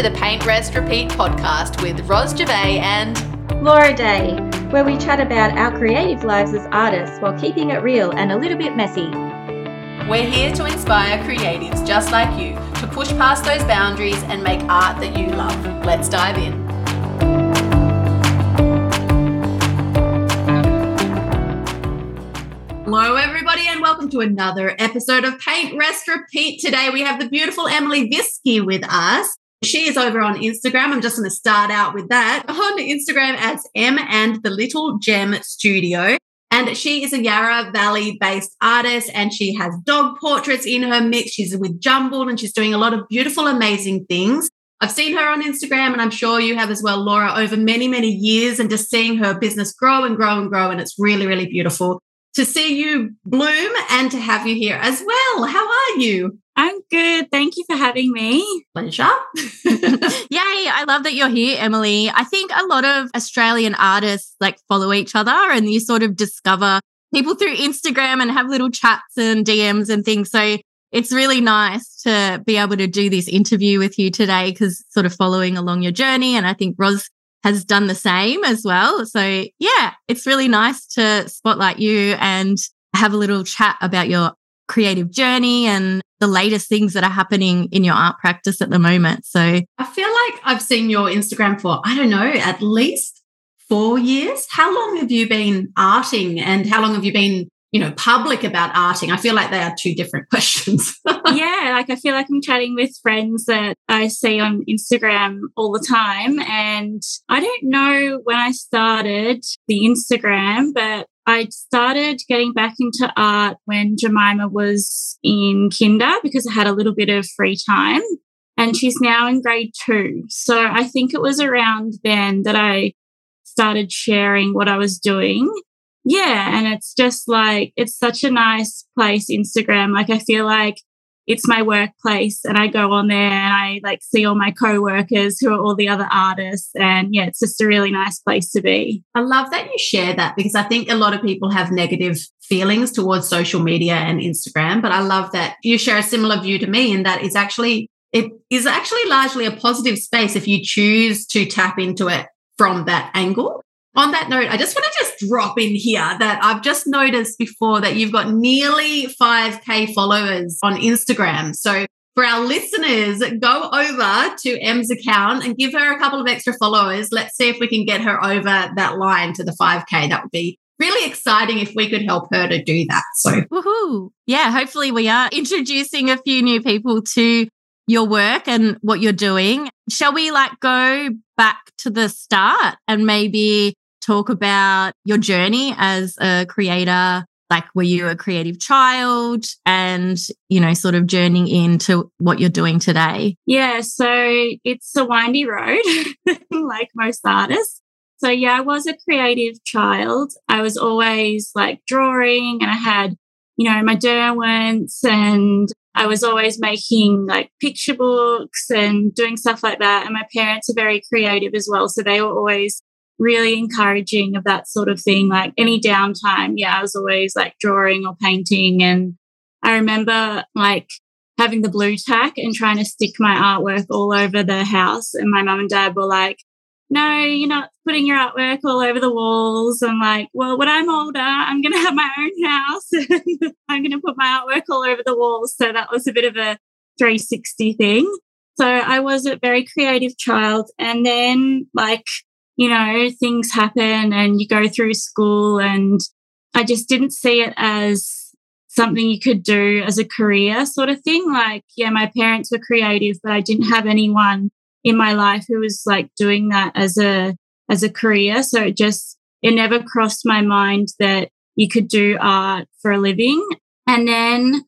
to the Paint Rest Repeat podcast with Ros Gervais and Laura Day, where we chat about our creative lives as artists while keeping it real and a little bit messy. We're here to inspire creatives just like you to push past those boundaries and make art that you love. Let's dive in. Hello, everybody, and welcome to another episode of Paint Rest Repeat. Today, we have the beautiful Emily Viski with us. She is over on Instagram. I'm just going to start out with that on Instagram as M and the Little Gem Studio. And she is a Yarra Valley based artist and she has dog portraits in her mix. She's with Jumble and she's doing a lot of beautiful, amazing things. I've seen her on Instagram and I'm sure you have as well, Laura, over many, many years and just seeing her business grow and grow and grow. And it's really, really beautiful to see you bloom and to have you here as well. How are you? I'm good. Thank you for having me. Pleasure. Yay. I love that you're here, Emily. I think a lot of Australian artists like follow each other and you sort of discover people through Instagram and have little chats and DMs and things. So it's really nice to be able to do this interview with you today because sort of following along your journey. And I think Ros has done the same as well. So yeah, it's really nice to spotlight you and have a little chat about your creative journey and the latest things that are happening in your art practice at the moment. So I feel like I've seen your Instagram for, I don't know, at least four years. How long have you been arting and how long have you been you know, public about arting? I feel like they are two different questions. yeah, like I feel like I'm chatting with friends that I see on Instagram all the time. And I don't know when I started the Instagram, but I started getting back into art when Jemima was in kinder because I had a little bit of free time. And she's now in grade two. So I think it was around then that I started sharing what I was doing yeah. And it's just like, it's such a nice place, Instagram. Like, I feel like it's my workplace and I go on there and I like see all my co-workers who are all the other artists and yeah it's just a really nice place to be. I love that you share that because I think a lot of people have negative feelings towards social media and Instagram but I love that you share a similar view to me in that it's actually it is actually largely a positive space if you choose to tap into it from that angle on that note, I just want to just drop in here that I've just noticed before that you've got nearly 5K followers on Instagram. So for our listeners, go over to Em's account and give her a couple of extra followers. Let's see if we can get her over that line to the 5K. That would be really exciting if we could help her to do that. So, woohoo. Yeah, hopefully we are introducing a few new people to your work and what you're doing. Shall we like go back to the start and maybe talk about your journey as a creator. Like, were you a creative child and, you know, sort of journeying into what you're doing today? Yeah. So it's a windy road, like most artists. So, yeah, I was a creative child. I was always like drawing and I had, you know, my Derwents and I was always making like picture books and doing stuff like that. And my parents are very creative as well. So they were always really encouraging of that sort of thing. Like any downtime, yeah, I was always like drawing or painting. And I remember like having the Blu Tack and trying to stick my artwork all over the house. And my mum and dad were like, no, you're not putting your artwork all over the walls. I'm like, well, when I'm older, I'm going to have my own house and I'm going to put my artwork all over the walls. So that was a bit of a 360 thing. So I was a very creative child. And then, like, you know, things happen and you go through school and I just didn't see it as something you could do as a career sort of thing. Like, yeah, my parents were creative, but I didn't have anyone in my life who was like doing that as a as a career. So it just it never crossed my mind that you could do art for a living. And then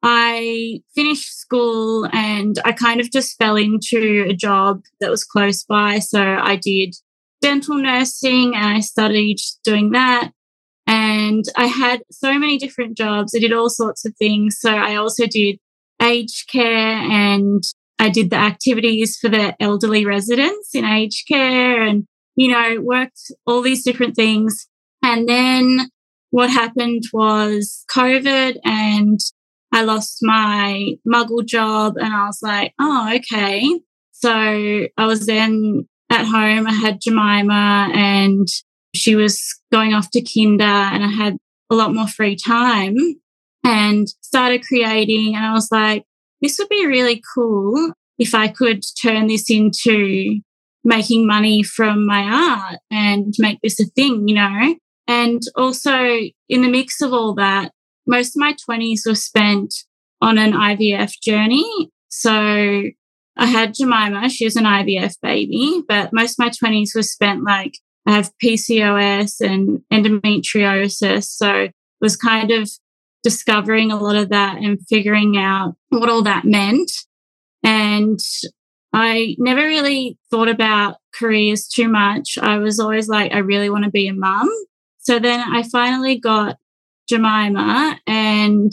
I finished school and I kind of just fell into a job that was close by. So I did dental nursing and I studied doing that. And I had so many different jobs. I did all sorts of things. So I also did aged care and I did the activities for the elderly residents in aged care and, you know, worked all these different things. And then what happened was COVID and I lost my muggle job and I was like, oh, okay. So I was then at home. I had Jemima and she was going off to kinder and I had a lot more free time and started creating. And I was like, this would be really cool if I could turn this into making money from my art and make this a thing, you know? And also in the mix of all that, most of my 20s were spent on an IVF journey. So I had Jemima, she was an IVF baby, but most of my 20s was spent like I have PCOS and endometriosis. So was kind of discovering a lot of that and figuring out what all that meant. And I never really thought about careers too much. I was always like, I really want to be a mum. So then I finally got Jemima and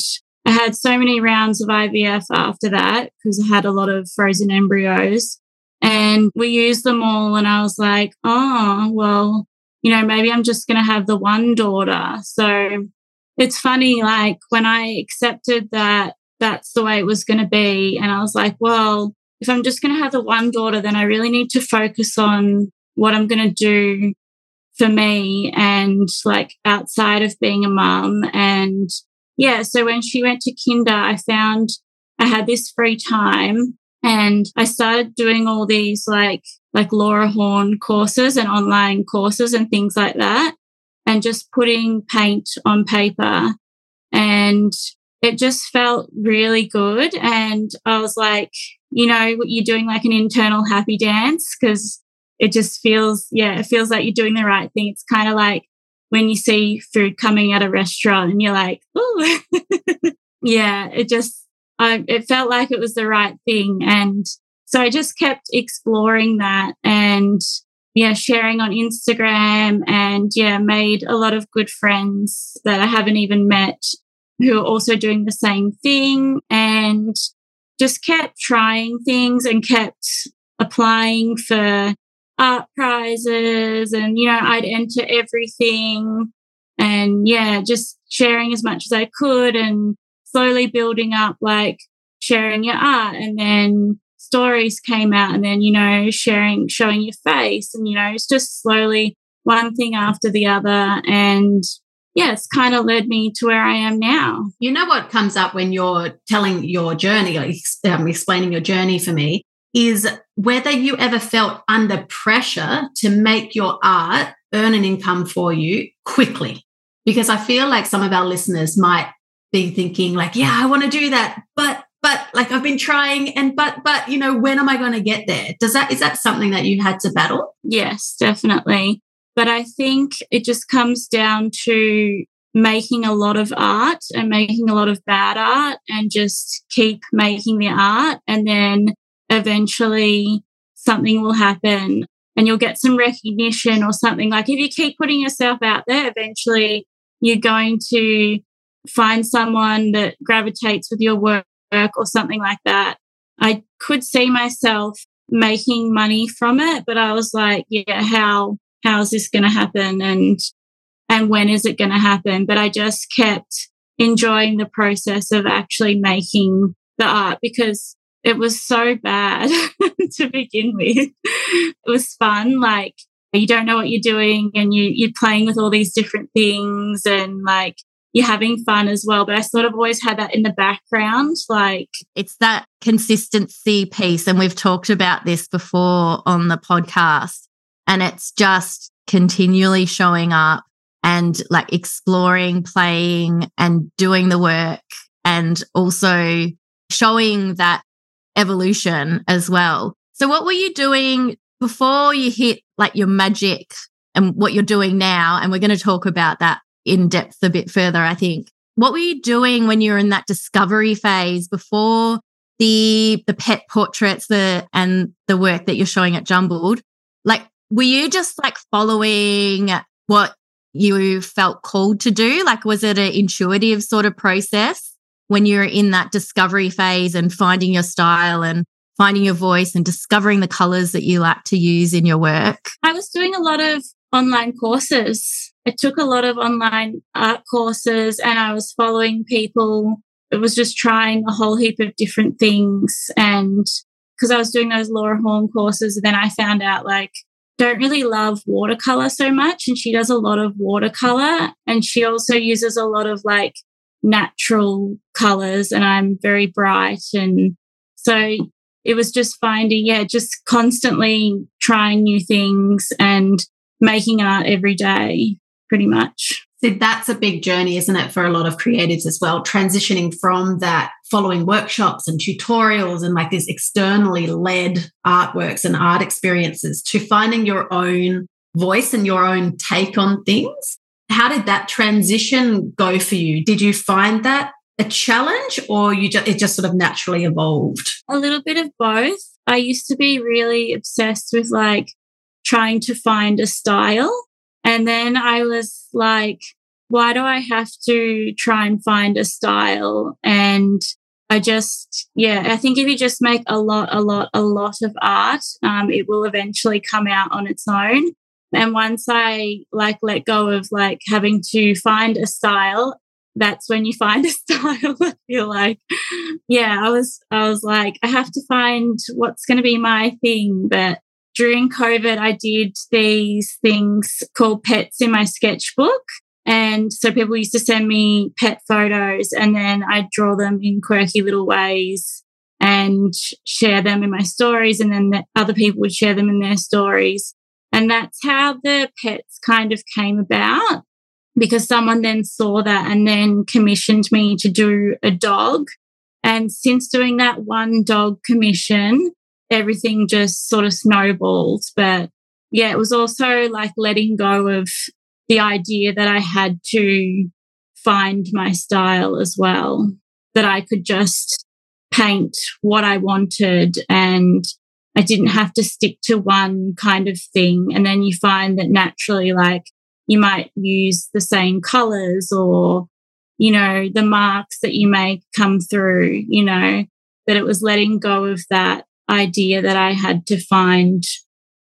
I had so many rounds of IVF after that because I had a lot of frozen embryos and we used them all. And I was like, oh, well, you know, maybe I'm just going to have the one daughter. So it's funny, like when I accepted that that's the way it was going to be, and I was like, well, if I'm just going to have the one daughter, then I really need to focus on what I'm going to do for me and like outside of being a mum. And yeah, so when she went to kinder, I found I had this free time and I started doing all these like, like Laura Horn courses and online courses and things like that and just putting paint on paper. And it just felt really good. And I was like, you know, you're doing like an internal happy dance because it just feels, yeah, it feels like you're doing the right thing. It's kind of like when you see food coming at a restaurant and you're like, oh, yeah, it just, I, it felt like it was the right thing. And so I just kept exploring that and yeah, sharing on Instagram and yeah, made a lot of good friends that I haven't even met who are also doing the same thing and just kept trying things and kept applying for art prizes and you know I'd enter everything and yeah just sharing as much as I could and slowly building up like sharing your art and then stories came out and then, you know, sharing, showing your face and, you know, it's just slowly one thing after the other. And yeah, it's kind of led me to where I am now. You know what comes up when you're telling your journey, um, explaining your journey for me, is whether you ever felt under pressure to make your art earn an income for you quickly. Because I feel like some of our listeners might be thinking, like, yeah, I want to do that, but but like I've been trying and but but you know when am I going to get there? Does that is that something that you had to battle? Yes, definitely. But I think it just comes down to making a lot of art and making a lot of bad art and just keep making the art and then eventually something will happen and you'll get some recognition or something like if you keep putting yourself out there eventually you're going to find someone that gravitates with your work or something like that. I could see myself making money from it, but I was like, yeah, how how is this going to happen and and when is it going to happen? But I just kept enjoying the process of actually making the art because it was so bad to begin with. It was fun, like you don't know what you're doing and you you're playing with all these different things and like you're having fun as well. But I sort of always had that in the background. Like it's that consistency piece. And we've talked about this before on the podcast. And it's just continually showing up and like exploring, playing and doing the work and also showing that evolution as well. So what were you doing before you hit like your magic and what you're doing now? And we're going to talk about that in depth a bit further, I think. What were you doing when you were in that discovery phase before the the pet portraits the and the work that you're showing at Jumbled? Like were you just like following what you felt called to do? Like was it an intuitive sort of process when you're in that discovery phase and finding your style and finding your voice and discovering the colors that you like to use in your work? I was doing a lot of online courses. I took a lot of online art courses and I was following people. It was just trying a whole heap of different things and because I was doing those Laura Horn courses, and then I found out like don't really love watercolor so much. And she does a lot of watercolor and she also uses a lot of like natural colors. And I'm very bright. And so it was just finding, yeah, just constantly trying new things and making art every day, pretty much. See, that's a big journey, isn't it, for a lot of creatives as well? Transitioning from that, following workshops and tutorials and like these externally led artworks and art experiences to finding your own voice and your own take on things. How did that transition go for you? Did you find that a challenge or you just, it just sort of naturally evolved? A little bit of both. I used to be really obsessed with like trying to find a style and then I was like, why do I have to try and find a style? And I just, yeah, I think if you just make a lot, a lot, a lot of art, um, it will eventually come out on its own. And once I like let go of like having to find a style, that's when you find a style. I feel like, yeah, I was, I was like, I have to find what's going to be my thing. But during COVID, I did these things called pets in my sketchbook. And so people used to send me pet photos and then I'd draw them in quirky little ways and share them in my stories. And then the other people would share them in their stories. And that's how the pets kind of came about because someone then saw that and then commissioned me to do a dog. And since doing that one dog commission, everything just sort of snowballed. But yeah, it was also like letting go of the idea that I had to find my style as well, that I could just paint what I wanted and I didn't have to stick to one kind of thing. And then you find that naturally, like you might use the same colors or, you know, the marks that you make come through, you know, that it was letting go of that idea that I had to find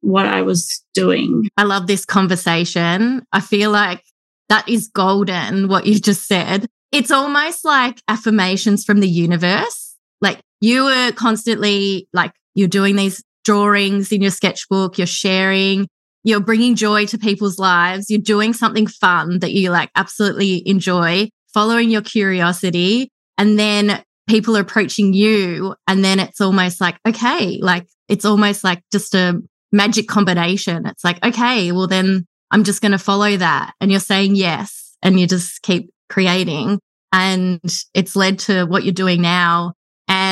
what I was doing. I love this conversation. I feel like that is golden, what you just said. It's almost like affirmations from the universe. Like you were constantly like, you're doing these drawings in your sketchbook, you're sharing, you're bringing joy to people's lives, you're doing something fun that you like absolutely enjoy, following your curiosity. And then people are approaching you and then it's almost like okay like it's almost like just a magic combination it's like okay well then i'm just going to follow that and you're saying yes and you just keep creating and it's led to what you're doing now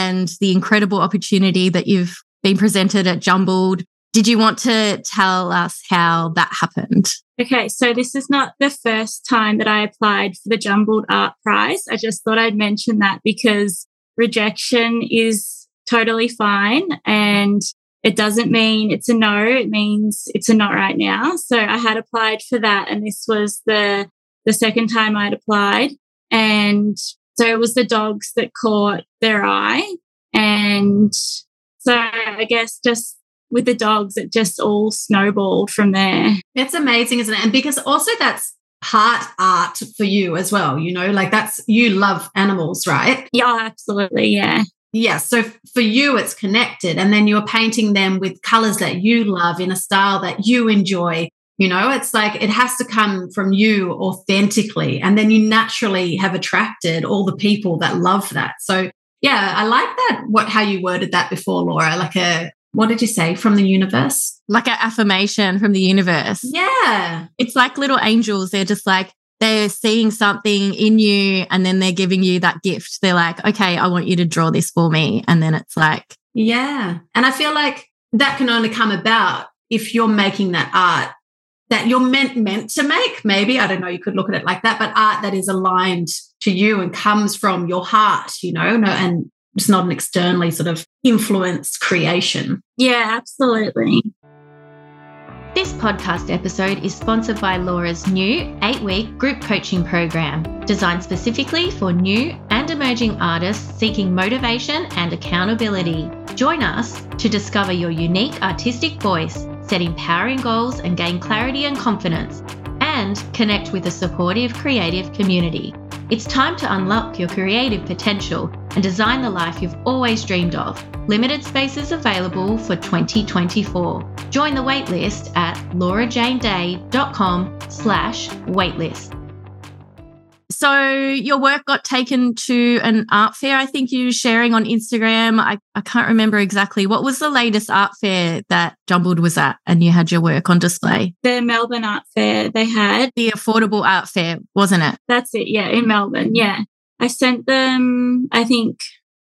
and the incredible opportunity that you've been presented at jumbled did you want to tell us how that happened Okay, so this is not the first time that I applied for the Jumbled Art Prize. I just thought I'd mention that because rejection is totally fine and it doesn't mean it's a no, it means it's a not right now. So I had applied for that and this was the the second time I'd applied and so it was the dogs that caught their eye and so I guess just with the dogs, it just all snowballed from there. It's amazing, isn't it? And because also that's part art for you as well, you know, like that's you love animals, right? Yeah, absolutely. Yeah. Yeah. So for you, it's connected. And then you're painting them with colors that you love in a style that you enjoy. You know, it's like it has to come from you authentically. And then you naturally have attracted all the people that love that. So yeah, I like that what how you worded that before, Laura, like a what did you say from the universe? Like an affirmation from the universe. Yeah. It's like little angels. They're just like, they're seeing something in you and then they're giving you that gift. They're like, okay, I want you to draw this for me. And then it's like, yeah. And I feel like that can only come about if you're making that art that you're meant meant to make maybe i don't know you could look at it like that but art that is aligned to you and comes from your heart you know no, and it's not an externally sort of influenced creation. Yeah, absolutely. This podcast episode is sponsored by Laura's new eight week group coaching program, designed specifically for new and emerging artists seeking motivation and accountability. Join us to discover your unique artistic voice, set empowering goals, and gain clarity and confidence, and connect with a supportive creative community. It's time to unlock your creative potential and design the life you've always dreamed of. Limited spaces available for 2024. Join the waitlist at laurajaneday.com slash waitlist. So your work got taken to an art fair, I think you were sharing on Instagram. I, I can't remember exactly. What was the latest art fair that Jumbled was at and you had your work on display? The Melbourne Art Fair they had. The affordable art fair, wasn't it? That's it, yeah, in Melbourne, yeah. I sent them, I think,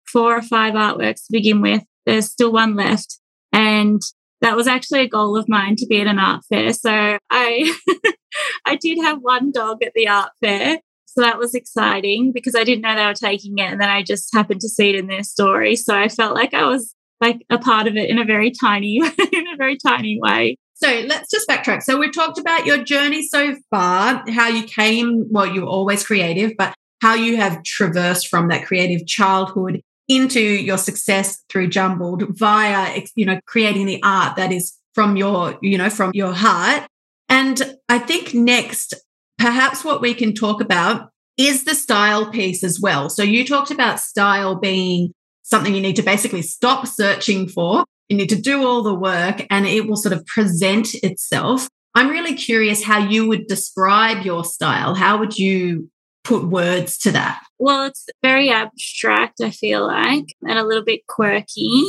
four or five artworks to begin with. There's still one left. And that was actually a goal of mine to be at an art fair. So I I did have one dog at the art fair so that was exciting because I didn't know they were taking it. And then I just happened to see it in their story. So I felt like I was like a part of it in a very tiny, in a very tiny way. So let's just backtrack. So we've talked about your journey so far, how you came, well, you were always creative, but how you have traversed from that creative childhood into your success through Jumbled via, you know, creating the art that is from your, you know, from your heart. And I think next, perhaps what we can talk about is the style piece as well. So you talked about style being something you need to basically stop searching for. You need to do all the work and it will sort of present itself. I'm really curious how you would describe your style. How would you put words to that? Well, it's very abstract, I feel like, and a little bit quirky.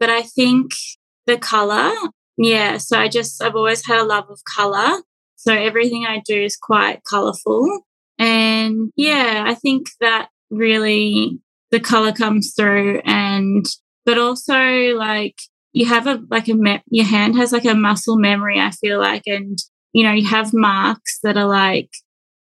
But I think the color, yeah. So I just, I've always had a love of color. So everything I do is quite colorful. And yeah, I think that really the color comes through and, but also like you have a, like a, me- your hand has like a muscle memory, I feel like. And, you know, you have marks that are like,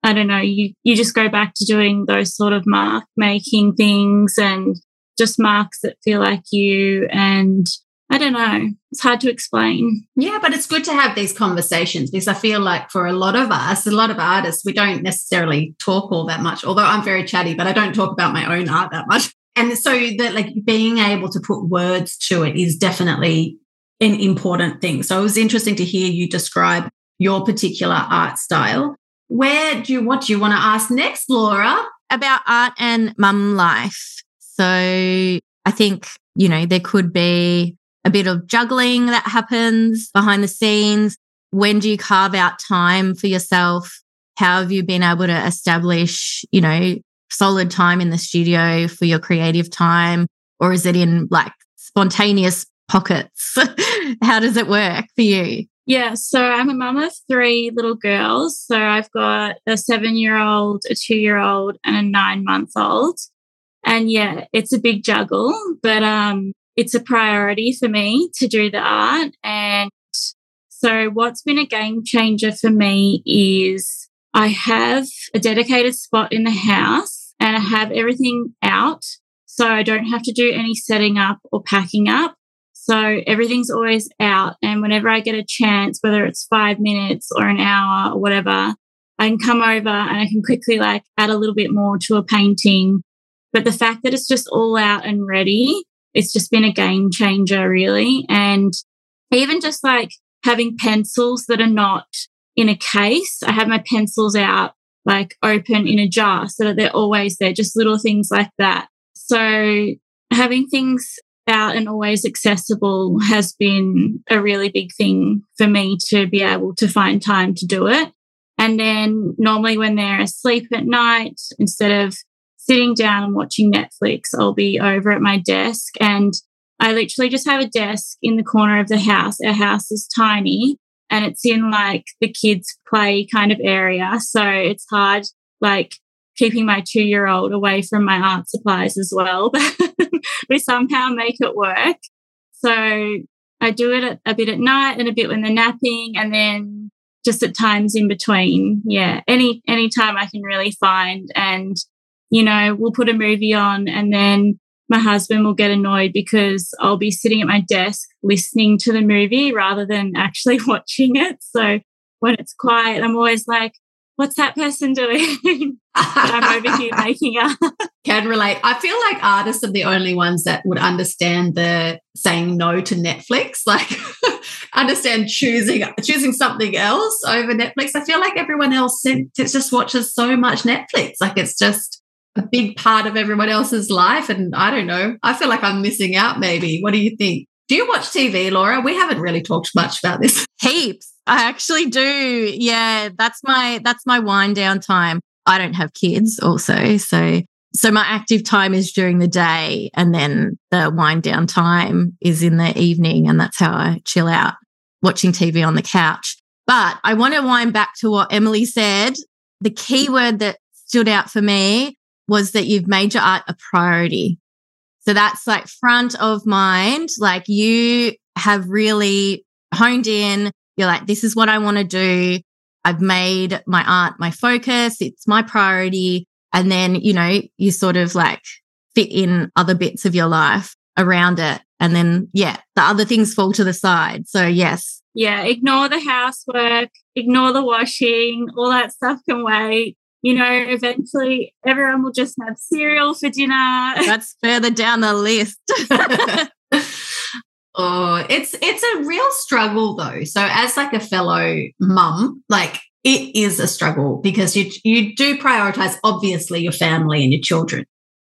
I don't know, you, you just go back to doing those sort of mark making things and just marks that feel like you. And I don't know. It's hard to explain. Yeah, but it's good to have these conversations because I feel like for a lot of us, a lot of artists, we don't necessarily talk all that much. Although I'm very chatty, but I don't talk about my own art that much. And so that like being able to put words to it is definitely an important thing. So it was interesting to hear you describe your particular art style. Where do you what do you want to ask next, Laura? About art and mum life. So I think, you know, there could be a bit of juggling that happens behind the scenes? When do you carve out time for yourself? How have you been able to establish, you know, solid time in the studio for your creative time? Or is it in like spontaneous pockets? How does it work for you? Yeah, so I'm a mum of three little girls. So I've got a seven year old, a two year old, and a nine month old. And yeah, it's a big juggle, but um, it's a priority for me to do the art. And so, what's been a game changer for me is I have a dedicated spot in the house and I have everything out. So, I don't have to do any setting up or packing up. So, everything's always out. And whenever I get a chance, whether it's five minutes or an hour or whatever, I can come over and I can quickly like add a little bit more to a painting. But the fact that it's just all out and ready it's just been a game changer, really. And even just like having pencils that are not in a case, I have my pencils out like open in a jar so that they're always there, just little things like that. So having things out and always accessible has been a really big thing for me to be able to find time to do it. And then normally when they're asleep at night, instead of sitting down and watching Netflix, I'll be over at my desk and I literally just have a desk in the corner of the house. Our house is tiny and it's in like the kids' play kind of area. So it's hard, like keeping my two year old away from my art supplies as well. But we somehow make it work. So I do it a bit at night and a bit when they're napping and then just at times in between. Yeah. Any, any time I can really find and you know, we'll put a movie on and then my husband will get annoyed because I'll be sitting at my desk listening to the movie rather than actually watching it. So when it's quiet, I'm always like, what's that person doing? I'm over here making up. Can relate. I feel like artists are the only ones that would understand the saying no to Netflix. Like understand choosing choosing something else over Netflix. I feel like everyone else just watches so much Netflix. Like it's just a big part of everyone else's life. And I don't know, I feel like I'm missing out maybe. What do you think? Do you watch TV, Laura? We haven't really talked much about this. Heaps. I actually do. Yeah, that's my that's my wind down time. I don't have kids also, so so my active time is during the day and then the wind down time is in the evening and that's how I chill out watching TV on the couch. But I want to wind back to what Emily said. The key word that stood out for me was that you've made your art a priority. So that's like front of mind. Like you have really honed in. You're like, this is what I want to do. I've made my art my focus. It's my priority. And then, you know, you sort of like fit in other bits of your life around it. And then, yeah, the other things fall to the side. So, yes. Yeah, ignore the housework, ignore the washing, all that stuff can wait. You know, eventually everyone will just have cereal for dinner. That's further down the list. oh, it's it's a real struggle though. So as like a fellow mum, like it is a struggle because you you do prioritize obviously your family and your children.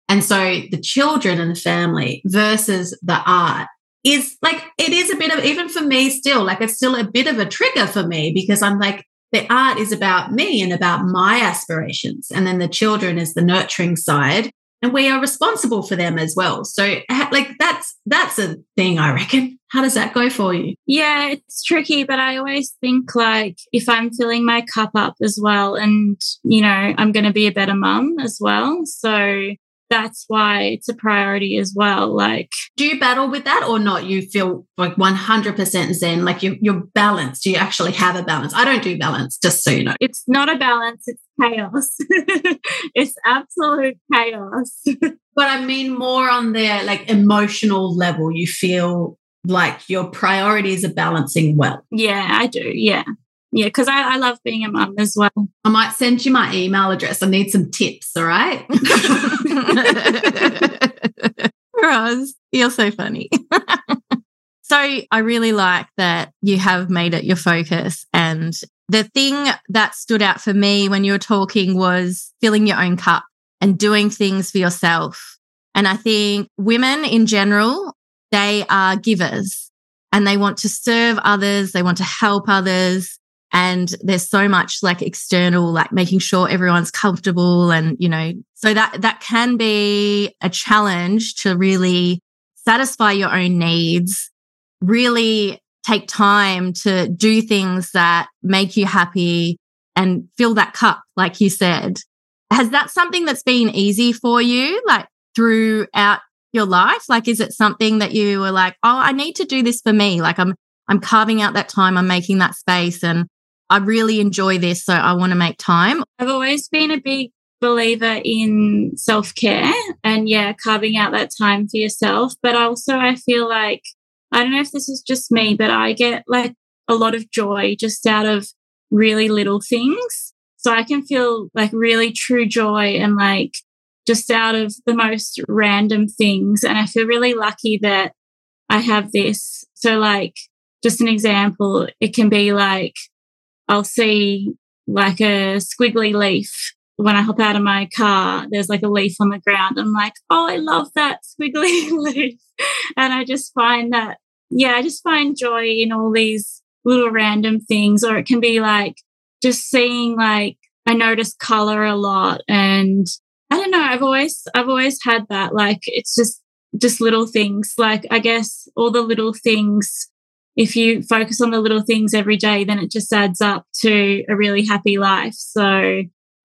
And so the children and the family versus the art is like it is a bit of even for me still like it's still a bit of a trigger for me because I'm like the art is about me and about my aspirations and then the children is the nurturing side and we are responsible for them as well. So like that's that's a thing i reckon. How does that go for you? Yeah it's tricky but i always think like if i'm filling my cup up as well and you know i'm going to be a better mum as well. So that's why it's a priority as well. Like, do you battle with that or not? You feel like 100% zen, like you, you're balanced. Do you actually have a balance? I don't do balance, just so you know. It's not a balance, it's chaos. it's absolute chaos. but I mean, more on the like emotional level, you feel like your priorities are balancing well. Yeah, I do. Yeah. Yeah, because I, I love being a mum as well. I might send you my email address. I need some tips. All right. Ros, you're so funny. so I really like that you have made it your focus. And the thing that stood out for me when you were talking was filling your own cup and doing things for yourself. And I think women in general, they are givers and they want to serve others. They want to help others and there's so much like external like making sure everyone's comfortable and you know so that that can be a challenge to really satisfy your own needs really take time to do things that make you happy and fill that cup like you said. Has that something that's been easy for you like throughout your life? Like is it something that you were like oh i need to do this for me. Like i'm i'm carving out that time. I'm making that space and I really enjoy this, so I want to make time. I've always been a big believer in self care and, yeah, carving out that time for yourself. But also, I feel like, I don't know if this is just me, but I get like a lot of joy just out of really little things. So I can feel like really true joy and like just out of the most random things. And I feel really lucky that I have this. So, like, just an example, it can be like I'll see like a squiggly leaf when I hop out of my car. There's like a leaf on the ground. I'm like, oh, I love that squiggly leaf. And I just find that, yeah, I just find joy in all these little random things. Or it can be like just seeing like, I notice color a lot. And I don't know, I've always, I've always had that. Like, it's just, just little things. Like, I guess all the little things if you focus on the little things every day, then it just adds up to a really happy life. So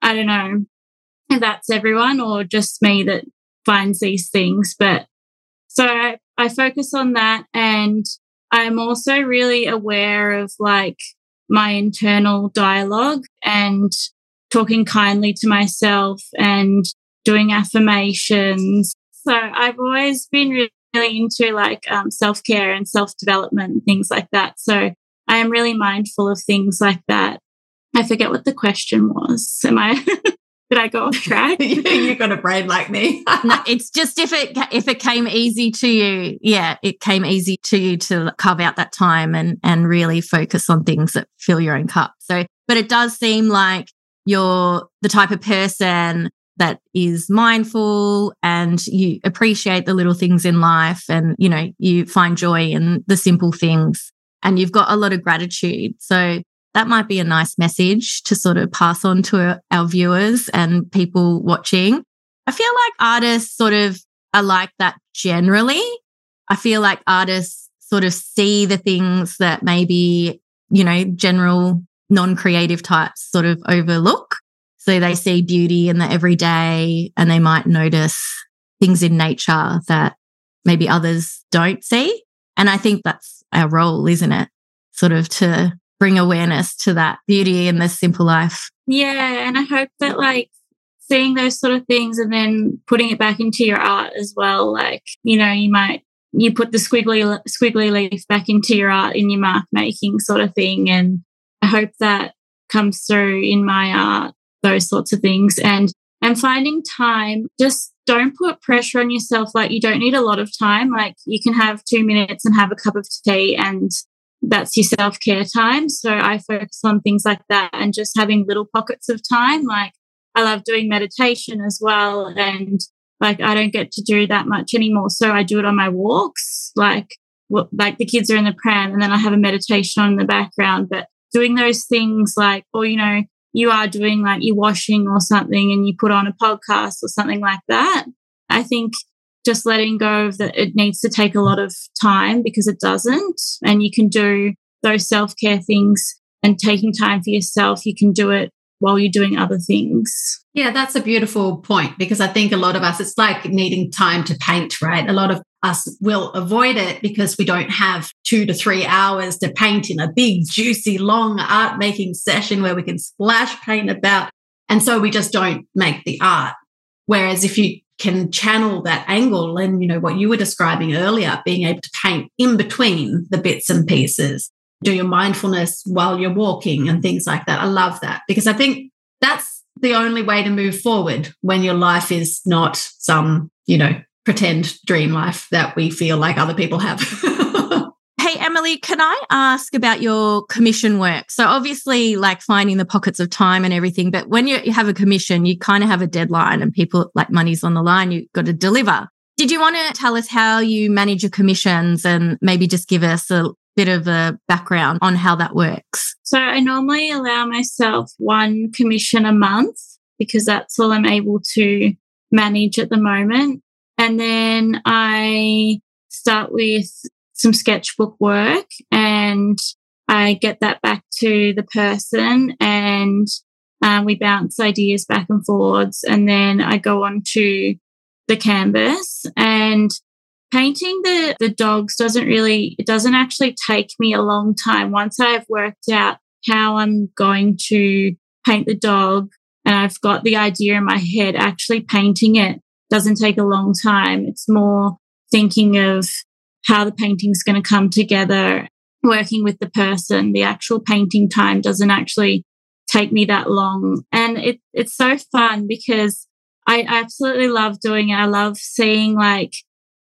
I don't know if that's everyone or just me that finds these things. But so I, I focus on that. And I'm also really aware of like my internal dialogue and talking kindly to myself and doing affirmations. So I've always been really really into like um, self care and self development and things like that. So I am really mindful of things like that. I forget what the question was. Am I? Did I go off track? you got a brain like me. no, it's just if it if it came easy to you, yeah, it came easy to you to carve out that time and and really focus on things that fill your own cup. So, but it does seem like you're the type of person that is mindful and you appreciate the little things in life and, you know, you find joy in the simple things and you've got a lot of gratitude. So that might be a nice message to sort of pass on to our viewers and people watching. I feel like artists sort of are like that generally. I feel like artists sort of see the things that maybe, you know, general non creative types sort of overlook. So they see beauty in the everyday and they might notice things in nature that maybe others don't see. And I think that's our role, isn't it? Sort of to bring awareness to that beauty in this simple life. Yeah. And I hope that like seeing those sort of things and then putting it back into your art as well. Like, you know, you might you put the squiggly squiggly leaf back into your art in your mark making sort of thing. And I hope that comes through in my art, those sorts of things. And and finding time, just don't put pressure on yourself. Like you don't need a lot of time. Like you can have two minutes and have a cup of tea and that's your self care time. So I focus on things like that and just having little pockets of time. Like I love doing meditation as well. And like I don't get to do that much anymore. So I do it on my walks. Like, like the kids are in the pram and then I have a meditation on in the background. But doing those things like, or, you know, you are doing like you're washing or something and you put on a podcast or something like that. I think just letting go of that it needs to take a lot of time because it doesn't. And you can do those self care things and taking time for yourself. You can do it while you're doing other things. Yeah, that's a beautiful point because I think a lot of us, it's like needing time to paint, right? A lot of us will avoid it because we don't have two to three hours to paint in a big, juicy, long art making session where we can splash paint about. And so we just don't make the art. Whereas if you can channel that angle and, you know, what you were describing earlier, being able to paint in between the bits and pieces, do your mindfulness while you're walking and things like that. I love that because I think that's the only way to move forward when your life is not some, you know, pretend dream life that we feel like other people have. hey, Emily, can I ask about your commission work? So, obviously, like finding the pockets of time and everything, but when you have a commission, you kind of have a deadline and people like money's on the line, you've got to deliver. Did you want to tell us how you manage your commissions and maybe just give us a bit of a background on how that works? So, I normally allow myself one commission a month because that's all I'm able to manage at the moment. And then I start with some sketchbook work and I get that back to the person and um, we bounce ideas back and forwards. And then I go on to the canvas and painting the, the dogs doesn't really, it doesn't actually take me a long time. Once I've worked out how I'm going to paint the dog and I've got the idea in my head, actually painting it doesn't take a long time. It's more thinking of how the painting's going to come together, working with the person. The actual painting time doesn't actually take me that long. And it, it's so fun because I absolutely love doing it. I love seeing like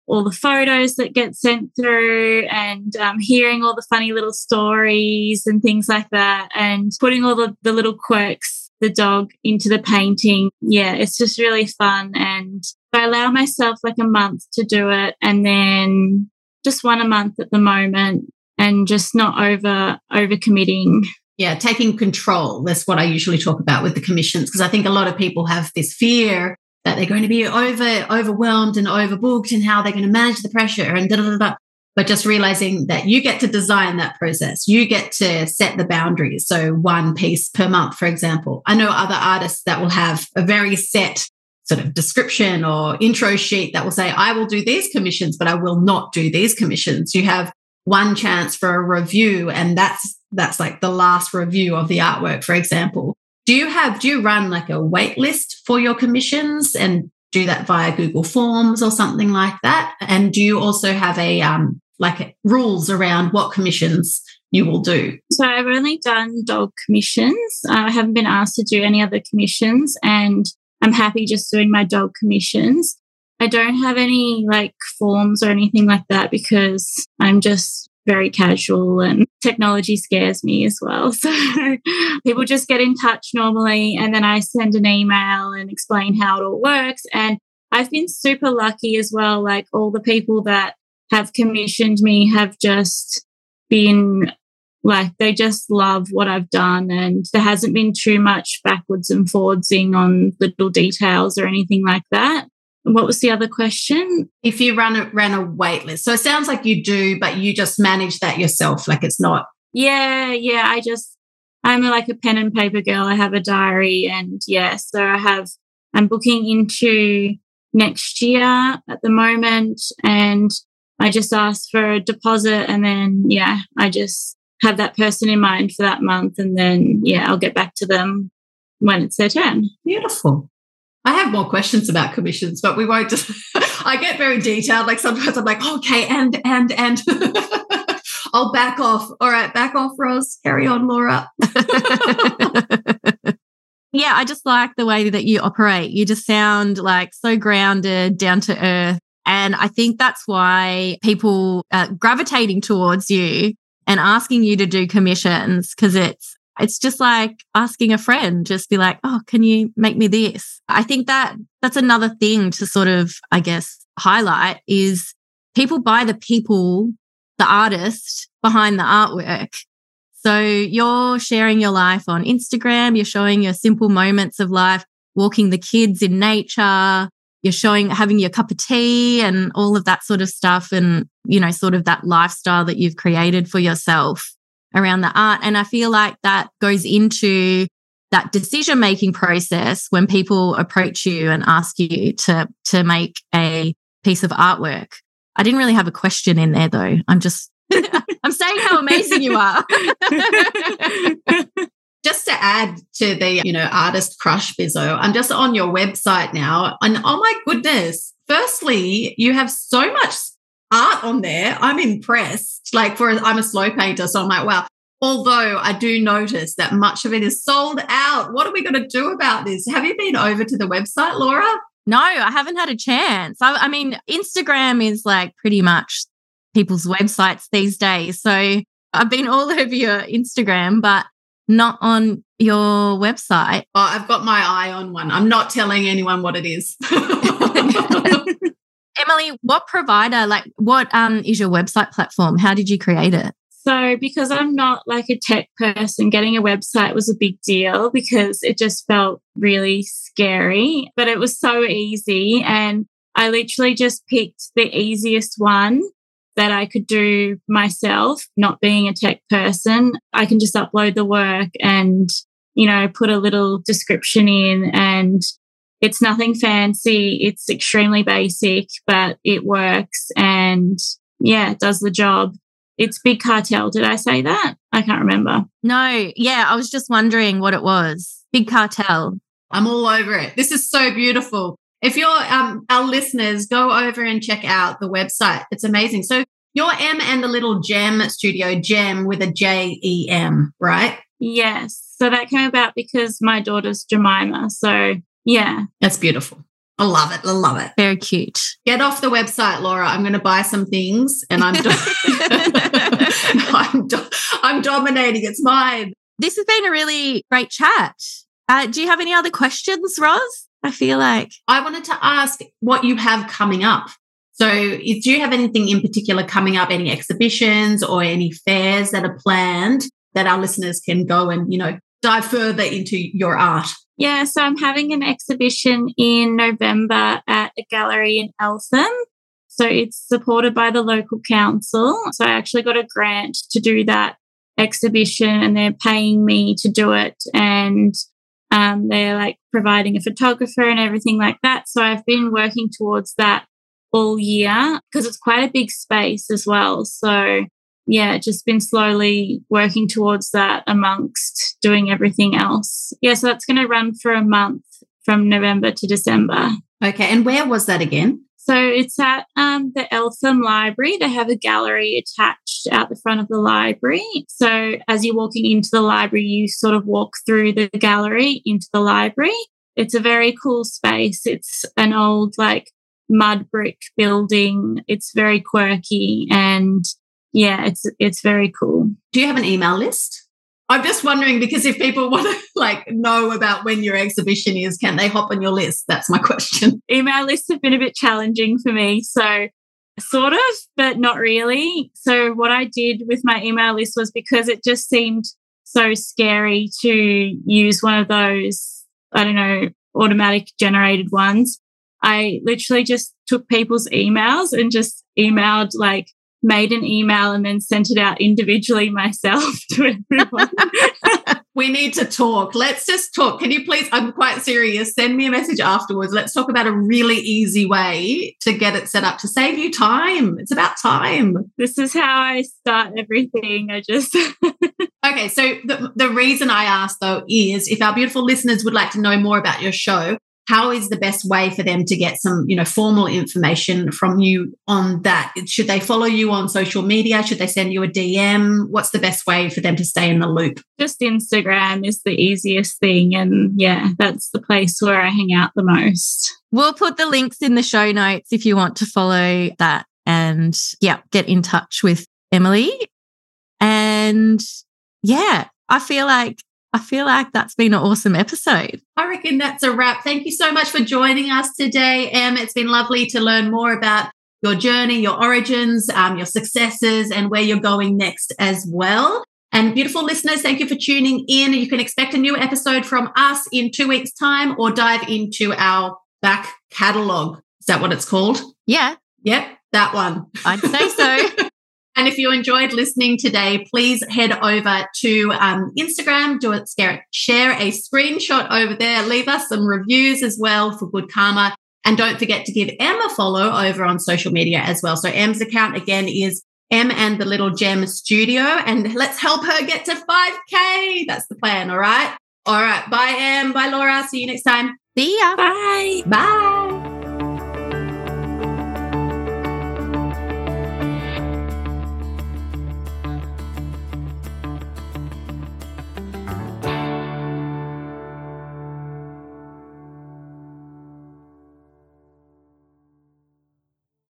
all the photos that get sent through and um, hearing all the funny little stories and things like that and putting all the, the little quirks the dog into the painting. Yeah, it's just really fun. And I allow myself like a month to do it and then just one a month at the moment and just not over over committing. Yeah, taking control. That's what I usually talk about with the commissions because I think a lot of people have this fear that they're going to be over overwhelmed and overbooked and how they're going to manage the pressure and da da da. da but just realizing that you get to design that process. You get to set the boundaries. So one piece per month, for example. I know other artists that will have a very set sort of description or intro sheet that will say, I will do these commissions, but I will not do these commissions. You have one chance for a review and that's that's like the last review of the artwork, for example. Do you have do you run like a wait list for your commissions and do that via Google Forms or something like that? And do you also have a um, like rules around what commissions you will do? So I've only done dog commissions. I haven't been asked to do any other commissions, and I'm happy just doing my dog commissions. I don't have any like forms or anything like that because I'm just very casual and technology scares me as well. So people just get in touch normally and then I send an email and explain how it all works. And I've been super lucky as well. Like all the people that have commissioned me have just been like they just love what I've done and there hasn't been too much backwards and forwardsing on little details or anything like that. What was the other question? If you run a, ran a wait list. So it sounds like you do, but you just manage that yourself. Like it's not. Yeah, yeah. I just, I'm like a pen and paper girl. I have a diary and yeah, so I have, I'm booking into next year at the moment and I just ask for a deposit and then, yeah, I just have that person in mind for that month. And then, yeah, I'll get back to them when it's their turn. Beautiful. I have more questions about commissions, but we won't. Just, I get very detailed. Like sometimes I'm like, okay, and, and, and. I'll back off. All right, back off, Ros. Carry on, Laura. yeah, I just like the way that you operate. You just sound like so grounded, down to earth. And I think that's why people are gravitating towards you and asking you to do commissions because it's it's just like asking a friend just be like oh can you make me this? I think that that's another thing to sort of i guess highlight is people buy the people the artist behind the artwork. So you're sharing your life on instagram you're showing your simple moments of life walking the kids in nature you're showing having your cup of tea and all of that sort of stuff and you know sort of that lifestyle that you've created for yourself around the art. And i feel like that goes into that decision making process when people approach you and ask you to to make a piece of artwork. I didn't really have a question in there though. I'm just i'm saying how amazing you are. Just to add to the, you know, artist crush Bizzo, I'm just on your website now. And oh my goodness, firstly, you have so much art on there. I'm impressed. Like for I'm a slow painter, so I'm like, wow. Although I do notice that much of it is sold out. What are we going to do about this? Have you been over to the website, Laura? No, I haven't had a chance. I, I mean, Instagram is like pretty much people's websites these days. So I've been all over your Instagram, but not on your website? Oh, I've got my eye on one. I'm not telling anyone what it is. Emily, what provider, like what um is your website platform? How did you create it? So, because I'm not like a tech person, getting a website was a big deal because it just felt really scary, but it was so easy. And I literally just picked the easiest one that I could do myself, not being a tech person. I can just upload the work and, you know, put a little description in and it's nothing fancy. It's extremely basic, but it works and yeah, it does the job. It's Big Cartel. Did I say that? I can't remember. No. Yeah. I was just wondering what it was. Big Cartel. I'm all over it. This is so beautiful. If you're um, our listeners, go over and check out the website. It's amazing. So your M and the little Jem studio, Jem with a J E M, right? Yes. So that came about because my daughter's Jemima. So yeah. That's beautiful. I love it. I love it. Very cute. Get off the website, Laura. I'm going to buy some things and I'm, do- I'm, do- I'm dominating. It's mine. This has been a really great chat. Uh, do you have any other questions, Ros? I feel like I wanted to ask what you have coming up. So, do you have anything in particular coming up, any exhibitions or any fairs that are planned that our listeners can go and, you know, dive further into your art? Yeah, so I'm having an exhibition in November at a gallery in Eltham. So it's supported by the local council. So I actually got a grant to do that exhibition and they're paying me to do it. And um, they're like providing a photographer and everything like that. So I've been working towards that all year because it's quite a big space as well. So yeah, just been slowly working towards that amongst doing everything else. Yeah, so that's going to run for a month from November to December. Okay, and where was that again? So it's at um, the Eltham Library. They have a gallery attached out the front of the library. So as you're walking into the library, you sort of walk through the gallery into the library. It's a very cool space. It's an old, like, mud brick building. It's very quirky and yeah, it's it's very cool. Do you have an email list? I'm just wondering because if people want to like know about when your exhibition is, can they hop on your list? That's my question. Email lists have been a bit challenging for me. So sort of, but not really. So what I did with my email list was because it just seemed so scary to use one of those, I don't know, automatic generated ones. I literally just took people's emails and just emailed like made an email and then sent it out individually myself to everyone. we need to talk. Let's just talk. Can you please? I'm quite serious. Send me a message afterwards. Let's talk about a really easy way to get it set up to save you time. It's about time. This is how I start everything. I just. okay. So, the, the reason I asked though is if our beautiful listeners would like to know more about your show, how is the best way for them to get some you know formal information from you on that? Should they follow you on social media? Should they send you a dm what's the best way for them to stay in the loop? Just instagram is the easiest thing and yeah that's the place where i hang out the most. We'll put the links in the show notes if you want to follow that and yeah get in touch with emily. And yeah i feel like I feel like that's been an awesome episode. I reckon that's a wrap. Thank you so much for joining us today, Em. It's been lovely to learn more about your journey, your origins, um, your successes, and where you're going next as well. And beautiful listeners, thank you for tuning in. You can expect a new episode from us in two weeks' time or dive into our back catalogue. Is that what it's called? Yeah. Yep, that one. I'd say so. And if you enjoyed listening today, please head over to um, Instagram, do it, scare, share a screenshot over there, leave us some reviews as well for good karma. And don't forget to give Em a follow over on social media as well. So Em's account again is M and the Little Jem Studio. And let's help her get to 5K. That's the plan. All right. All right. Bye, Em. Bye, Laura. See you next time. See ya. Bye. Bye.